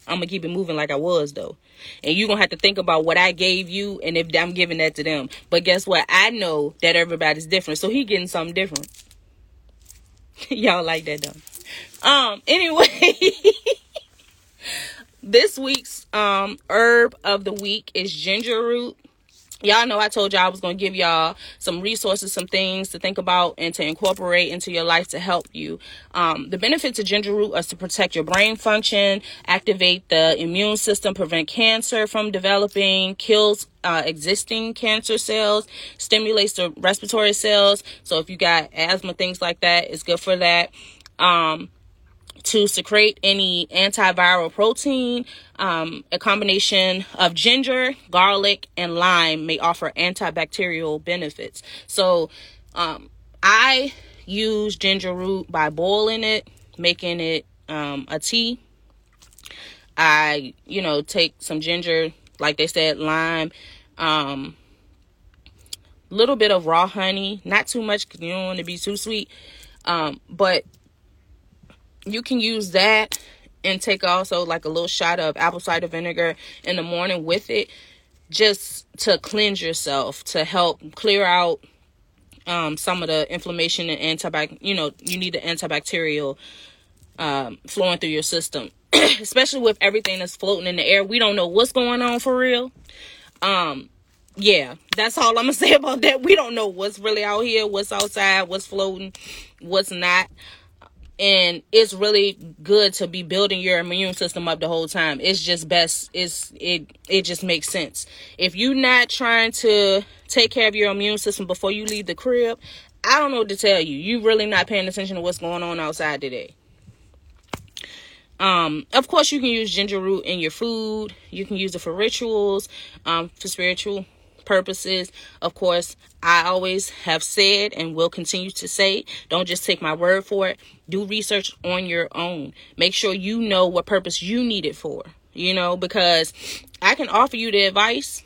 I'm gonna keep it moving like I was though. And you're gonna have to think about what I gave you and if I'm giving that to them. But guess what? I know that everybody's different. So he getting something different. [LAUGHS] Y'all like that though. Um, [LAUGHS] anyway. this week's um herb of the week is ginger root y'all know I told y'all I was going to give y'all some resources, some things to think about and to incorporate into your life to help you. Um, the benefits of ginger root is to protect your brain function, activate the immune system, prevent cancer from developing, kills uh, existing cancer cells, stimulates the respiratory cells. So if you got asthma, things like that, it's good for that. Um, to secrete any antiviral protein. Um, a combination of ginger, garlic, and lime may offer antibacterial benefits. So, um, I use ginger root by boiling it, making it um, a tea. I, you know, take some ginger, like they said, lime, um, little bit of raw honey, not too much because you don't want to be too sweet. Um, but you can use that and take also like a little shot of apple cider vinegar in the morning with it just to cleanse yourself to help clear out um, some of the inflammation and antibac you know you need the antibacterial um, flowing through your system. [CLEARS THROAT] Especially with everything that's floating in the air we don't know what's going on for real. Um yeah that's all i'm gonna [LAUGHS] say about that. We don't know what's really out here what's outside what's floating what's not and it's really good to be building your immune system up the whole time. It's just best it's it it just makes sense. If you're not trying to take care of your immune system before you leave the crib i don't know what to tell you. You really not paying attention to what's going on outside today. Um of course you can use ginger root in your food. You can use it for rituals um for spiritual purposes. Of course, I always have said and will continue to say, don't just take my word for it. Do research on your own. Make sure you know what purpose you need it for, you know, because I can offer you the advice,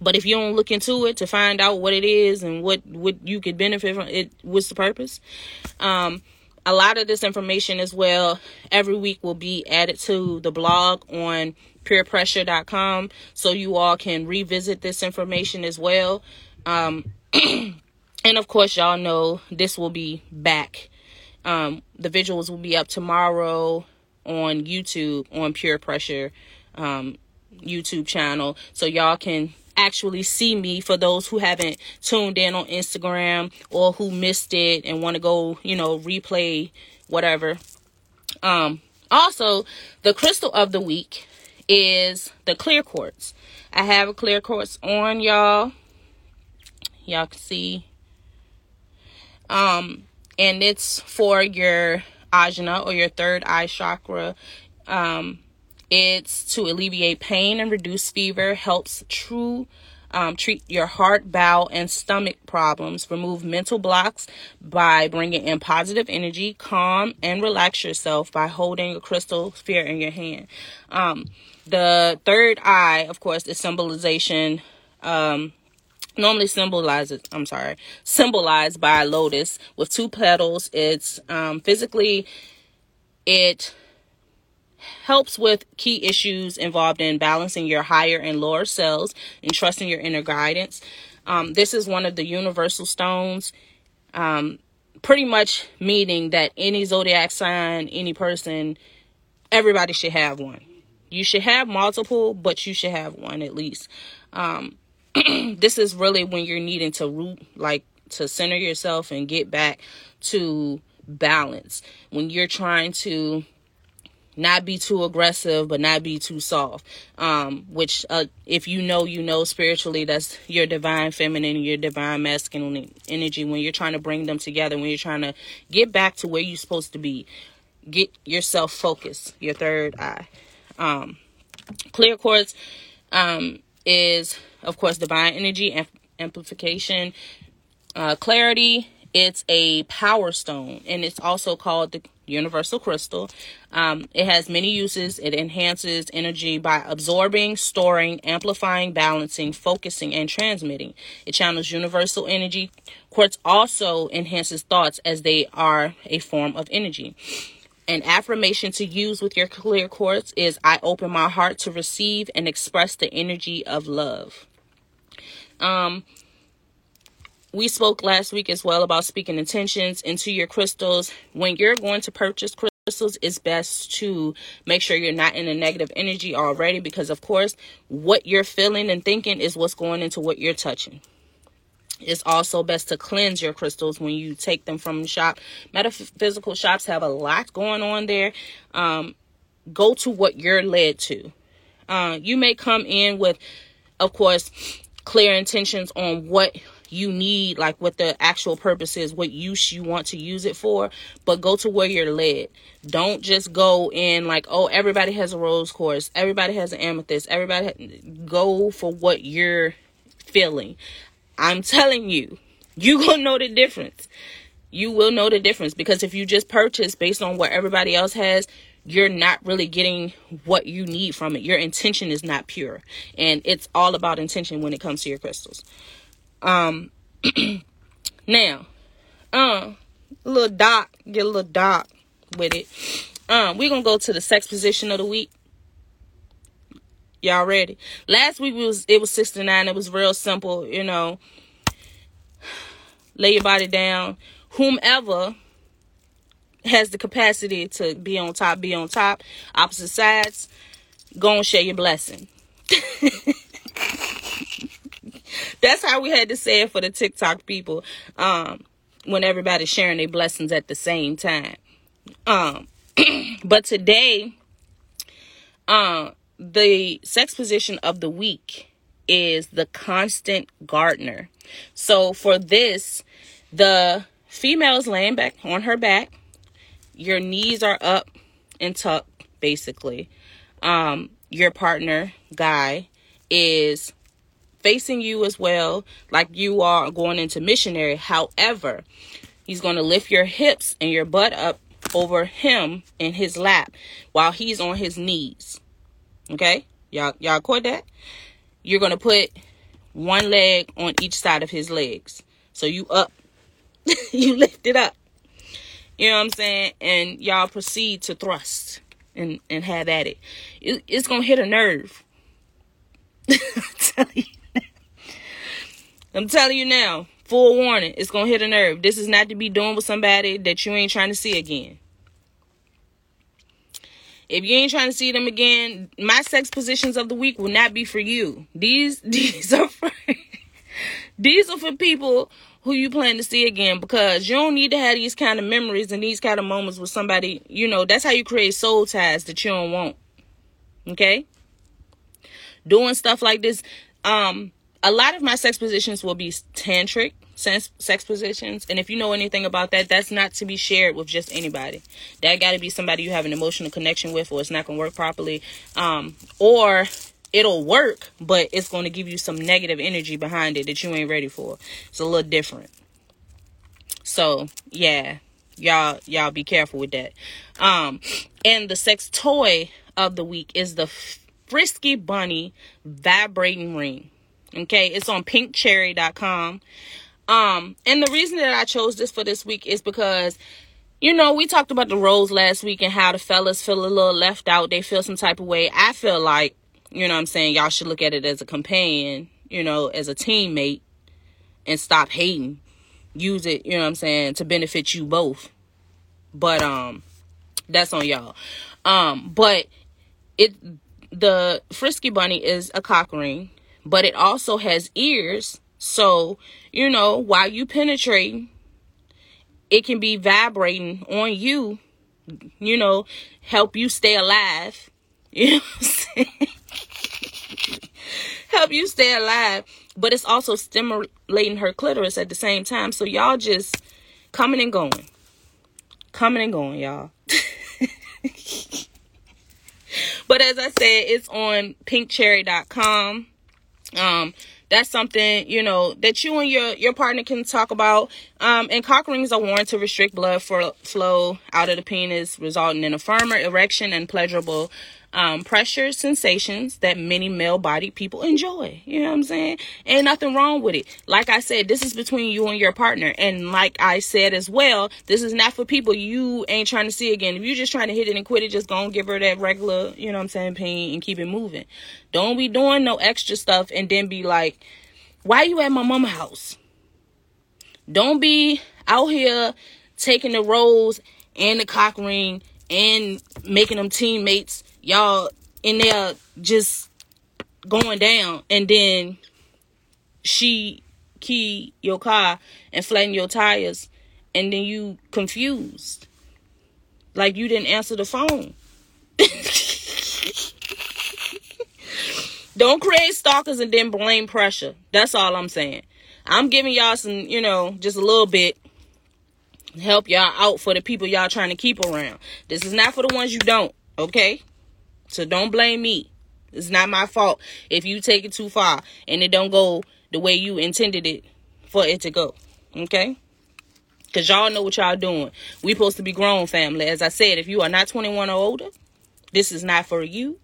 but if you don't look into it to find out what it is and what what you could benefit from it, what's the purpose? Um, a lot of this information as well every week will be added to the blog on purepressha.com so you all can revisit this information as well. Um, [CLEARS THROAT] and of course, y'all know this will be back. Um, the visuals will be up tomorrow on YouTube on Pure Pressha um, YouTube channel, so y'all can actually see me for those who haven't tuned in on Instagram or who missed it and want to go, you know, replay whatever. Um, also, the crystal of the week is the clear quartz. I have a clear quartz on y'all. Y'all can see. Um, and it's for your ajna or your third eye chakra. Um, it's to alleviate pain and reduce fever, helps true um, treat your heart, bowel, and stomach problems. Remove mental blocks by bringing in positive energy. Calm and relax yourself by holding a crystal sphere in your hand. Um, the third eye, of course, is symbolization. Um, normally symbolizes i'm sorry symbolized by a lotus with two petals it's um, physically it helps with key issues involved in balancing your higher and lower selves and trusting your inner guidance. Um, this is one of the universal stones, um, pretty much meaning that any zodiac sign, any person, everybody should have one. You should have multiple, but you should have one at least. Um, [CLEARS THROAT] this is really when you're needing to root, like to center yourself and get back to balance. When you're trying to not be too aggressive but not be too soft um which uh if you know you know spiritually that's your divine feminine your divine masculine energy when you're trying to bring them together when you're trying to get back to where you're supposed to be get yourself focused your third eye um clear quartz um is of course divine energy and amplification uh clarity it's a power stone and it's also called the universal crystal. Um, it has many uses. It enhances energy by absorbing, storing, amplifying, balancing, focusing, and transmitting. It channels universal energy. Quartz also enhances thoughts as they are a form of energy. An affirmation to use with your clear quartz is I open my heart to receive and express the energy of love. Um, we spoke last week as well about speaking intentions into your crystals. When you're going to purchase crystals, it's best to make sure you're not in a negative energy already because, of course, what you're feeling and thinking is what's going into what you're touching. It's also best to cleanse your crystals when you take them from the shop. Metaphysical shops have a lot going on there. Um, go to what you're led to. Uh, you may come in with, of course, clear intentions on what you need like what the actual purpose is what use you want to use it for but go to where you're led don't just go in like oh everybody has a rose quartz everybody has an amethyst everybody ha- go for what you're feeling i'm telling you you gonna know the difference you will know the difference because if you just purchase based on what everybody else has, you're not really getting what you need from it. Your intention is not pure. And it's all about intention when it comes to your crystals. Um [CLEARS THROAT] now, um little dot, get a little dot with it. Um, we're gonna go to the sex position of the week. Y'all ready? Last week was it was 69. It was real simple, you know. Lay your body down. Whomever has the capacity to be on top, be on top. Opposite sides, go and share your blessing. [LAUGHS] That's how we had to say it for the TikTok people. Um, when everybody's sharing their blessings at the same time. Um, [CLEARS THROAT] but today, uh, the sex position of the week is the constant gardener. So for this, the female is laying back on her back. Your knees are up and tucked, basically. Um, your partner, guy, is facing you as well, like you are going into missionary. However, he's going to lift your hips and your butt up over him in his lap while he's on his knees. Okay? Y'all y'all caught that? You're to put one leg on each side of his legs. So you up [LAUGHS] you lift it up. You know what I'm saying? And y'all proceed to thrust and and have at it. it it's to hit a nerve. [LAUGHS] I'm, telling I'm telling you now, full warning, it's to hit a nerve. This is not to be doing with somebody that you ain't trying to see again. If you ain't trying to see them again, my sex positions of the week will not be for you. These [LAUGHS] these are for these are for people who you plan to see again because you don't need to have these kind of memories and these kind of moments with somebody, you know, that's how you create soul ties that you don't want. Okay? Doing stuff like this um a lot of my sex positions will be tantric sex, sex positions. And if you know anything about that, that's not to be shared with just anybody. That got to be somebody you have an emotional connection with, or it's not going to work properly. Um, or it'll work, but it's going to give you some negative energy behind it that you ain't ready for. It's a little different. So, yeah, y'all y'all be careful with that. Um, and the sex toy of the week is the Frisky Bunny vibrating ring. Okay, it's on pinkcherry.com. Um, and the reason that I chose this for this week is because you know, we talked about the roles last week and how the fellas feel a little left out. They feel some type of way. I feel like, you know I'm saying, y'all should look at it as a companion, you know, as a teammate and stop hating. Use it, you know I'm saying, to benefit you both. But um that's on y'all. Um but it the frisky bunny is a cock ring, but it also has ears so, you know, while you penetrate, it can be vibrating on you, you know, help you stay alive. [LAUGHS] You know help you stay alive. But it's also stimulating her clitoris at the same time. So y'all just coming and going. Coming and going, y'all. [LAUGHS] but as I said, it's on pinkcherry.com. Um, that's something you know that you and your your partner can talk about. Um, and cock rings are worn to restrict blood for, flow out of the penis resulting in a firmer erection and pleasurable um, pressure sensations that many male bodied people enjoy. You know what I'm saying? Ain't nothing wrong with it. Like I said, this is between you and your partner. And like I said as well, this is not for people you ain't trying to see again. If you're just trying to hit it and quit it, just go and give her that regular, you know what I'm saying, pain and keep it moving. Don't be doing no extra stuff and then be like, why you at my mama house? Don't be out here taking the rolls and the cock ring and making them teammates y'all in there just going down. And then she key your car and flatten your tires. And then you confused. Like you didn't answer the phone. [LAUGHS] Don't create stalkers and then blame Pressha. That's all i'm saying. I'm giving y'all some you know just a little bit. Help y'all out for the people y'all trying to keep around. This is not for the ones you don't okay so don't blame me. It's not my fault if you take it too far and it don't go the way you intended it for it to go. Okay? Cause y'all know what y'all doing. We supposed to be grown family. As I said, if you are not 21 or older, this is not for you.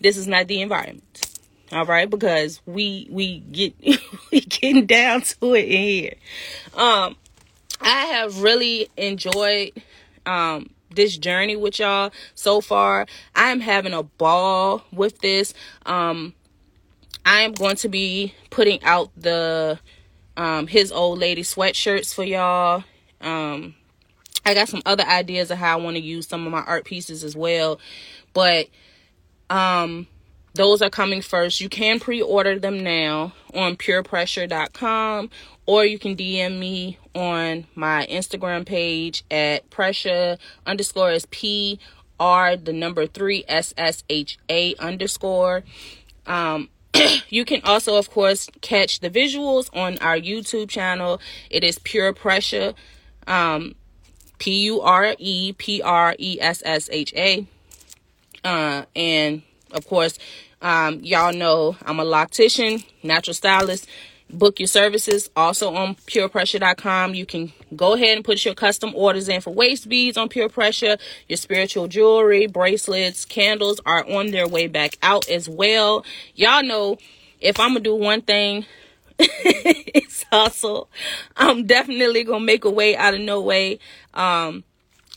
This is not the environment. All right, because we we get [LAUGHS] we getting down to it in here. Um, I have really enjoyed um this journey with y'all so far. I am having a ball with this. Um, I am going to be putting out the um his old lady sweatshirts for y'all. Um, I got some other ideas of how I want to use some of my art pieces as well, but um those are coming first. You can pre-order them now on purepressha.com or you can DM me on my Instagram page at Pressha underscore is P R the number three S S H A underscore. Um [CLEARS THROAT] you can also of course catch the visuals on our YouTube channel. It is pure Pressha. Um P U R E P R E S S H A. Uh and of course um, y'all know I'm a loctician, natural stylist. Book your services also on purepressha.com. You can go ahead and put your custom orders in for waist beads on Pure Pressha. Your spiritual jewelry, bracelets, candles are on their way back out as well. Y'all know if I'm gonna do one thing, [LAUGHS] it's hustle. I'm definitely gonna make a way out of no way. Um,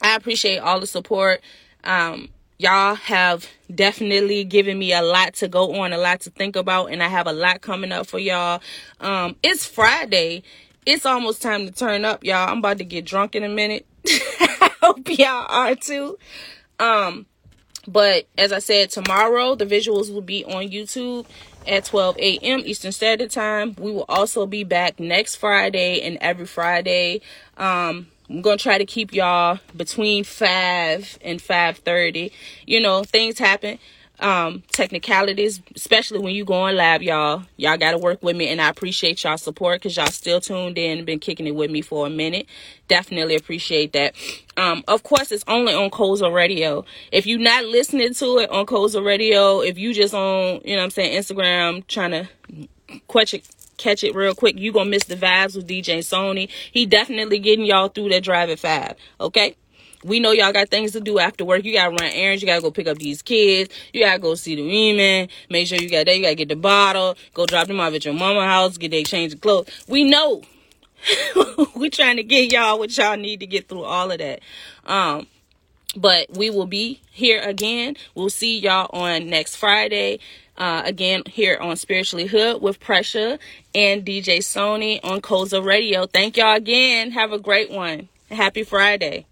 I appreciate all the support. Um, y'all have definitely given me a lot to go on, a lot to think about, and I have a lot coming up for y'all. Um, it's Friday. It's almost time to turn up, y'all. I'm about to get drunk in a minute. [LAUGHS] I hope y'all are too. Um, but as I said, tomorrow the visuals will be on YouTube at 12 a.m. Eastern Standard Time. We will also be back next Friday and every Friday. Um, I'm gonna try to keep y'all between five and five thirty. You know, things happen. Um, technicalities, especially when you go on live, y'all. Y'all gotta work with me, and I appreciate y'all support because y'all still tuned in been kicking it with me for a minute. Definitely appreciate that. Um, of course, it's only on Koza Radio. If you're not listening to it on Koza Radio, if you just on, you know, what I'm saying Instagram trying to catch it catch it real quick, you gonna miss the vibes with DJ Sony. He definitely getting y'all through that drive at five. Okay. We know y'all got things to do after work. You gotta run errands. You gotta go pick up these kids. You gotta go see the women. Make sure you got that. You gotta get the bottle. Go drop them off at your mama house. Get they change of clothes. We know. [LAUGHS] we trying to get y'all what y'all need to get through all of that. Um, but we will be here again. We'll see y'all on next Friday. Uh, again, here on Spiritually Hood with Pressha and DJ Sony on Koza Radio. Thank y'all again. Have a great one. Happy Friday.